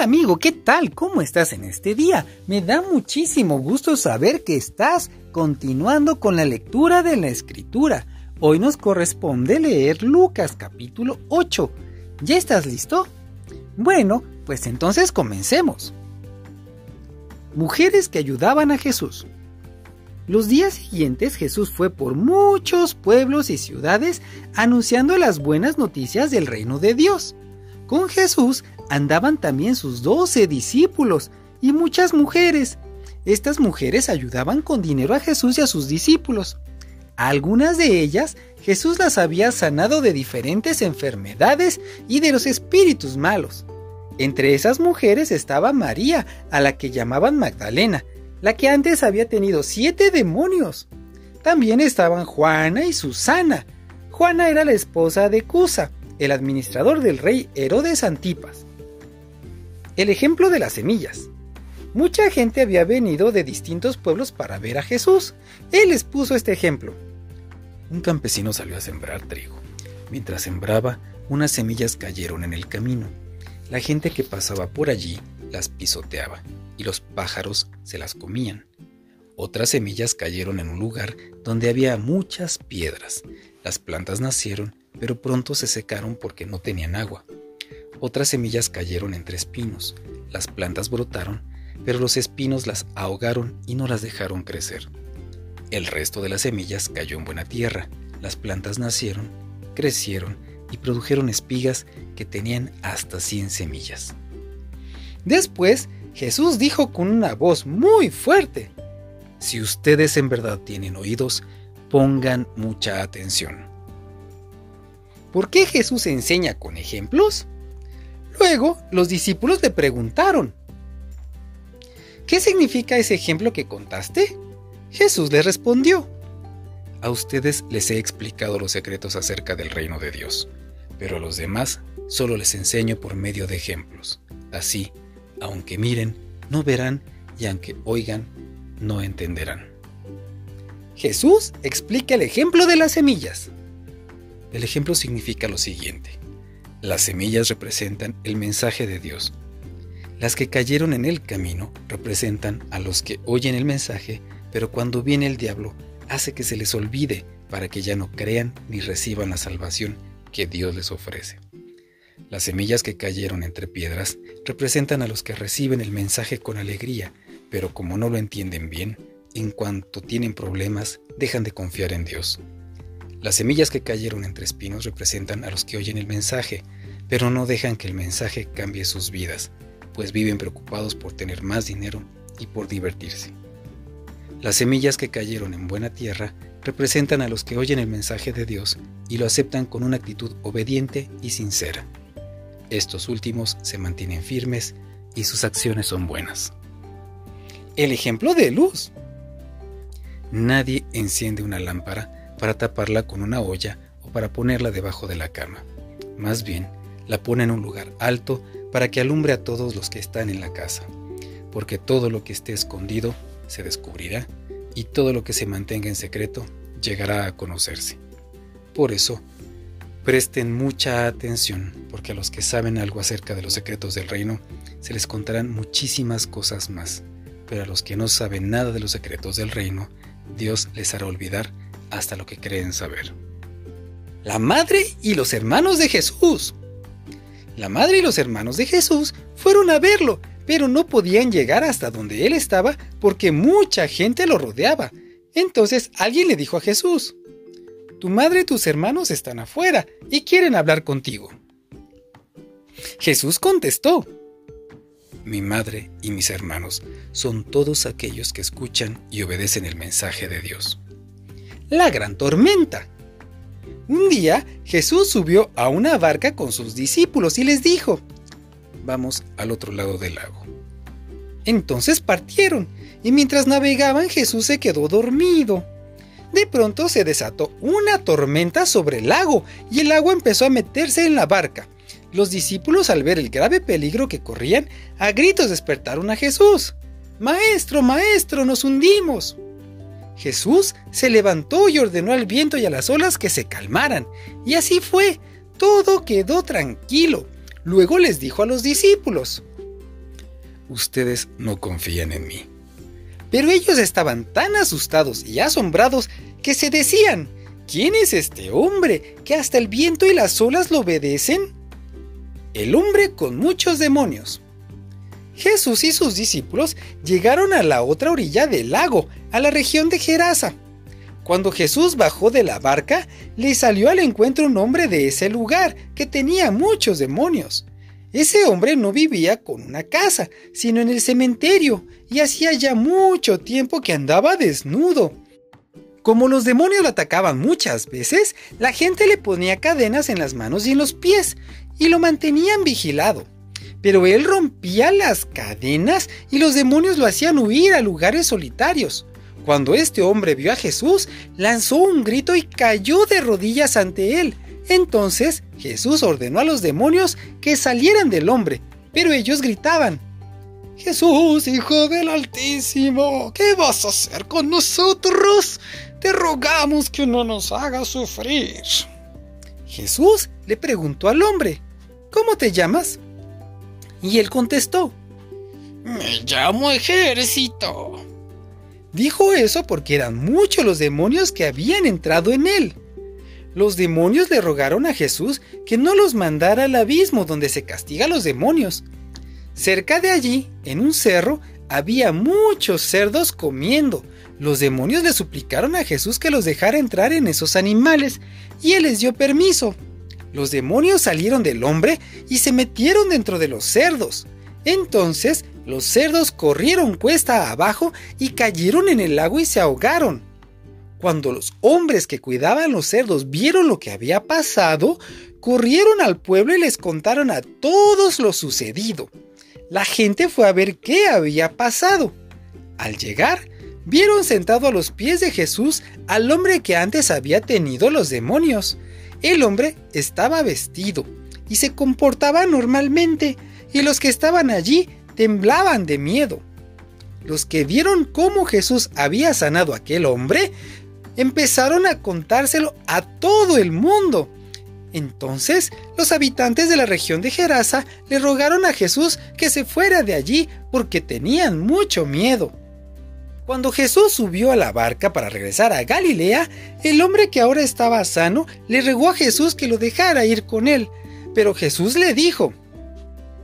Amigo, ¿qué tal? ¿Cómo estás en este día? Me da muchísimo gusto saber que estás continuando con la lectura de la escritura. Hoy nos corresponde leer Lucas capítulo 8. ¿Ya estás listo? Bueno, pues entonces comencemos. Mujeres que ayudaban a Jesús. Los días siguientes Jesús fue por muchos pueblos y ciudades anunciando las buenas noticias del reino de Dios. Con Jesús andaban también sus doce discípulos y muchas mujeres. Estas mujeres ayudaban con dinero a Jesús y a sus discípulos. algunas de ellas Jesús las había sanado de diferentes enfermedades y de los espíritus malos. Entre esas mujeres estaba María, a la que llamaban Magdalena, la que antes había tenido siete demonios. También estaban Juana y Susana. Juana era la esposa de Cusa, el administrador del rey Herodes Antipas. El ejemplo de las semillas. Mucha gente había venido de distintos pueblos para ver a Jesús. Él les puso este ejemplo. Un campesino salió a sembrar trigo. Mientras sembraba, unas semillas cayeron en el camino. La gente que pasaba por allí las pisoteaba y los pájaros se las comían. Otras semillas cayeron en un lugar donde había muchas piedras. Las plantas nacieron, pero pronto se secaron porque no tenían agua. Otras semillas cayeron entre espinos. Las plantas brotaron, pero los espinos las ahogaron y no las dejaron crecer. El resto de las semillas cayó en buena tierra. Las plantas nacieron, crecieron y produjeron espigas que tenían hasta 100 semillas. Después, Jesús dijo con una voz muy fuerte, Si ustedes en verdad tienen oídos, pongan mucha atención. ¿Por qué Jesús enseña con ejemplos? Luego los discípulos le preguntaron, ¿qué significa ese ejemplo que contaste? Jesús les respondió, a ustedes les he explicado los secretos acerca del reino de Dios, pero a los demás solo les enseño por medio de ejemplos. Así, aunque miren, no verán y aunque oigan, no entenderán. Jesús explica el ejemplo de las semillas. El ejemplo significa lo siguiente. Las semillas representan el mensaje de Dios. Las que cayeron en el camino representan a los que oyen el mensaje, pero cuando viene el diablo hace que se les olvide para que ya no crean ni reciban la salvación que Dios les ofrece. Las semillas que cayeron entre piedras representan a los que reciben el mensaje con alegría, pero como no lo entienden bien, en cuanto tienen problemas, dejan de confiar en Dios. Las semillas que cayeron entre espinos representan a los que oyen el mensaje, pero no dejan que el mensaje cambie sus vidas, pues viven preocupados por tener más dinero y por divertirse. Las semillas que cayeron en buena tierra representan a los que oyen el mensaje de Dios y lo aceptan con una actitud obediente y sincera. Estos últimos se mantienen firmes y sus acciones son buenas. El ejemplo de luz. Nadie enciende una lámpara para taparla con una olla o para ponerla debajo de la cama. Más bien, la pone en un lugar alto para que alumbre a todos los que están en la casa, porque todo lo que esté escondido se descubrirá y todo lo que se mantenga en secreto llegará a conocerse. Por eso, presten mucha atención, porque a los que saben algo acerca de los secretos del reino, se les contarán muchísimas cosas más, pero a los que no saben nada de los secretos del reino, Dios les hará olvidar hasta lo que creen saber. La madre y los hermanos de Jesús. La madre y los hermanos de Jesús fueron a verlo, pero no podían llegar hasta donde él estaba porque mucha gente lo rodeaba. Entonces alguien le dijo a Jesús, Tu madre y tus hermanos están afuera y quieren hablar contigo. Jesús contestó, Mi madre y mis hermanos son todos aquellos que escuchan y obedecen el mensaje de Dios la gran tormenta. Un día Jesús subió a una barca con sus discípulos y les dijo, Vamos al otro lado del lago. Entonces partieron, y mientras navegaban Jesús se quedó dormido. De pronto se desató una tormenta sobre el lago y el agua empezó a meterse en la barca. Los discípulos al ver el grave peligro que corrían, a gritos despertaron a Jesús. Maestro, maestro, nos hundimos. Jesús se levantó y ordenó al viento y a las olas que se calmaran. Y así fue. Todo quedó tranquilo. Luego les dijo a los discípulos, ustedes no confían en mí. Pero ellos estaban tan asustados y asombrados que se decían, ¿quién es este hombre que hasta el viento y las olas lo obedecen? El hombre con muchos demonios. Jesús y sus discípulos llegaron a la otra orilla del lago, a la región de Gerasa. Cuando Jesús bajó de la barca, le salió al encuentro un hombre de ese lugar que tenía muchos demonios. Ese hombre no vivía con una casa, sino en el cementerio, y hacía ya mucho tiempo que andaba desnudo. Como los demonios lo atacaban muchas veces, la gente le ponía cadenas en las manos y en los pies, y lo mantenían vigilado. Pero él rompía las cadenas y los demonios lo hacían huir a lugares solitarios. Cuando este hombre vio a Jesús, lanzó un grito y cayó de rodillas ante él. Entonces Jesús ordenó a los demonios que salieran del hombre, pero ellos gritaban, Jesús, Hijo del Altísimo, ¿qué vas a hacer con nosotros? Te rogamos que no nos hagas sufrir. Jesús le preguntó al hombre, ¿Cómo te llamas? Y él contestó, Me llamo ejército. Dijo eso porque eran muchos los demonios que habían entrado en él. Los demonios le rogaron a Jesús que no los mandara al abismo donde se castiga a los demonios. Cerca de allí, en un cerro, había muchos cerdos comiendo. Los demonios le suplicaron a Jesús que los dejara entrar en esos animales, y él les dio permiso. Los demonios salieron del hombre y se metieron dentro de los cerdos. Entonces los cerdos corrieron cuesta abajo y cayeron en el lago y se ahogaron. Cuando los hombres que cuidaban los cerdos vieron lo que había pasado, corrieron al pueblo y les contaron a todos lo sucedido. La gente fue a ver qué había pasado. Al llegar, vieron sentado a los pies de Jesús al hombre que antes había tenido los demonios. El hombre estaba vestido y se comportaba normalmente, y los que estaban allí temblaban de miedo. Los que vieron cómo Jesús había sanado a aquel hombre empezaron a contárselo a todo el mundo. Entonces los habitantes de la región de Gerasa le rogaron a Jesús que se fuera de allí porque tenían mucho miedo. Cuando Jesús subió a la barca para regresar a Galilea, el hombre que ahora estaba sano le rogó a Jesús que lo dejara ir con él, pero Jesús le dijo,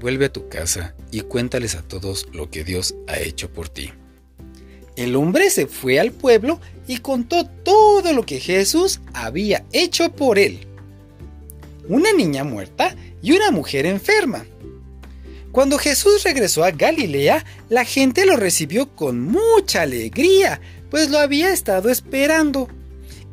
Vuelve a tu casa y cuéntales a todos lo que Dios ha hecho por ti. El hombre se fue al pueblo y contó todo lo que Jesús había hecho por él. Una niña muerta y una mujer enferma. Cuando Jesús regresó a Galilea, la gente lo recibió con mucha alegría, pues lo había estado esperando.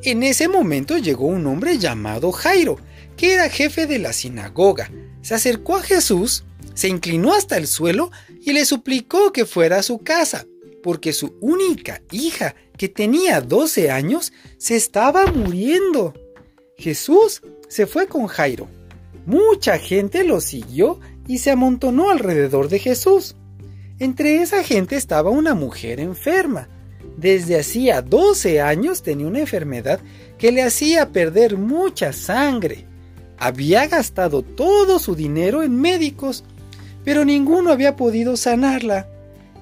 En ese momento llegó un hombre llamado Jairo, que era jefe de la sinagoga. Se acercó a Jesús se inclinó hasta el suelo y le suplicó que fuera a su casa, porque su única hija, que tenía 12 años, se estaba muriendo. Jesús se fue con Jairo. Mucha gente lo siguió y se amontonó alrededor de Jesús. Entre esa gente estaba una mujer enferma. Desde hacía 12 años tenía una enfermedad que le hacía perder mucha sangre. Había gastado todo su dinero en médicos pero ninguno había podido sanarla.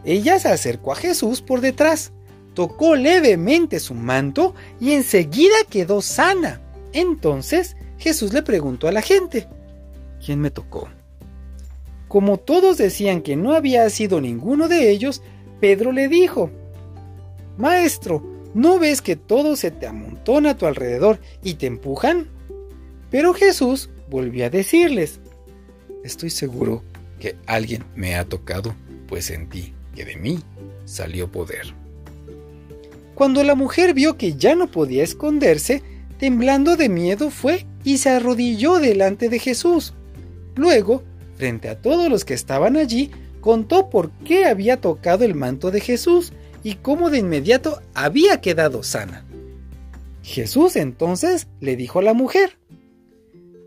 Ella se acercó a Jesús por detrás, tocó levemente su manto y enseguida quedó sana. Entonces Jesús le preguntó a la gente, ¿quién me tocó? Como todos decían que no había sido ninguno de ellos, Pedro le dijo, Maestro, ¿no ves que todo se te amontona a tu alrededor y te empujan? Pero Jesús volvió a decirles, Estoy seguro que alguien me ha tocado, pues sentí que de mí salió poder. Cuando la mujer vio que ya no podía esconderse, temblando de miedo fue y se arrodilló delante de Jesús. Luego, frente a todos los que estaban allí, contó por qué había tocado el manto de Jesús y cómo de inmediato había quedado sana. Jesús entonces le dijo a la mujer,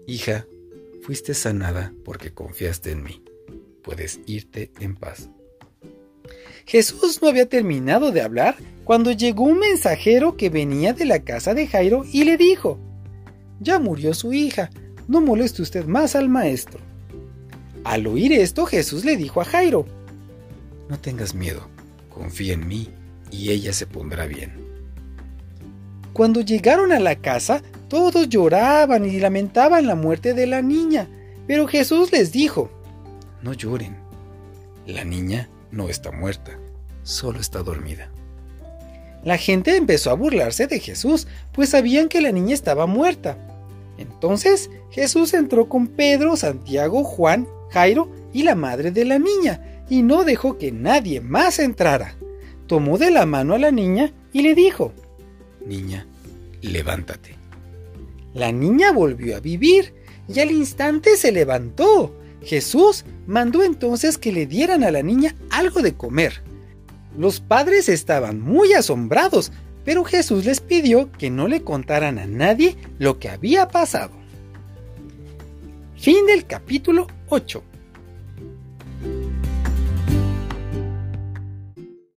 Hija, fuiste sanada porque confiaste en mí puedes irte en paz. Jesús no había terminado de hablar cuando llegó un mensajero que venía de la casa de Jairo y le dijo, Ya murió su hija, no moleste usted más al maestro. Al oír esto, Jesús le dijo a Jairo, No tengas miedo, confía en mí y ella se pondrá bien. Cuando llegaron a la casa, todos lloraban y lamentaban la muerte de la niña, pero Jesús les dijo, No lloren, la niña no está muerta, solo está dormida. La gente empezó a burlarse de Jesús, pues sabían que la niña estaba muerta. Entonces Jesús entró con Pedro, Santiago, Juan, Jairo y la madre de la niña, y no dejó que nadie más entrara. Tomó de la mano a la niña y le dijo, Niña, levántate. La niña volvió a vivir y al instante se levantó. Jesús mandó entonces que le dieran a la niña algo de comer. Los padres estaban muy asombrados, pero Jesús les pidió que no le contaran a nadie lo que había pasado. Fin del capítulo 8.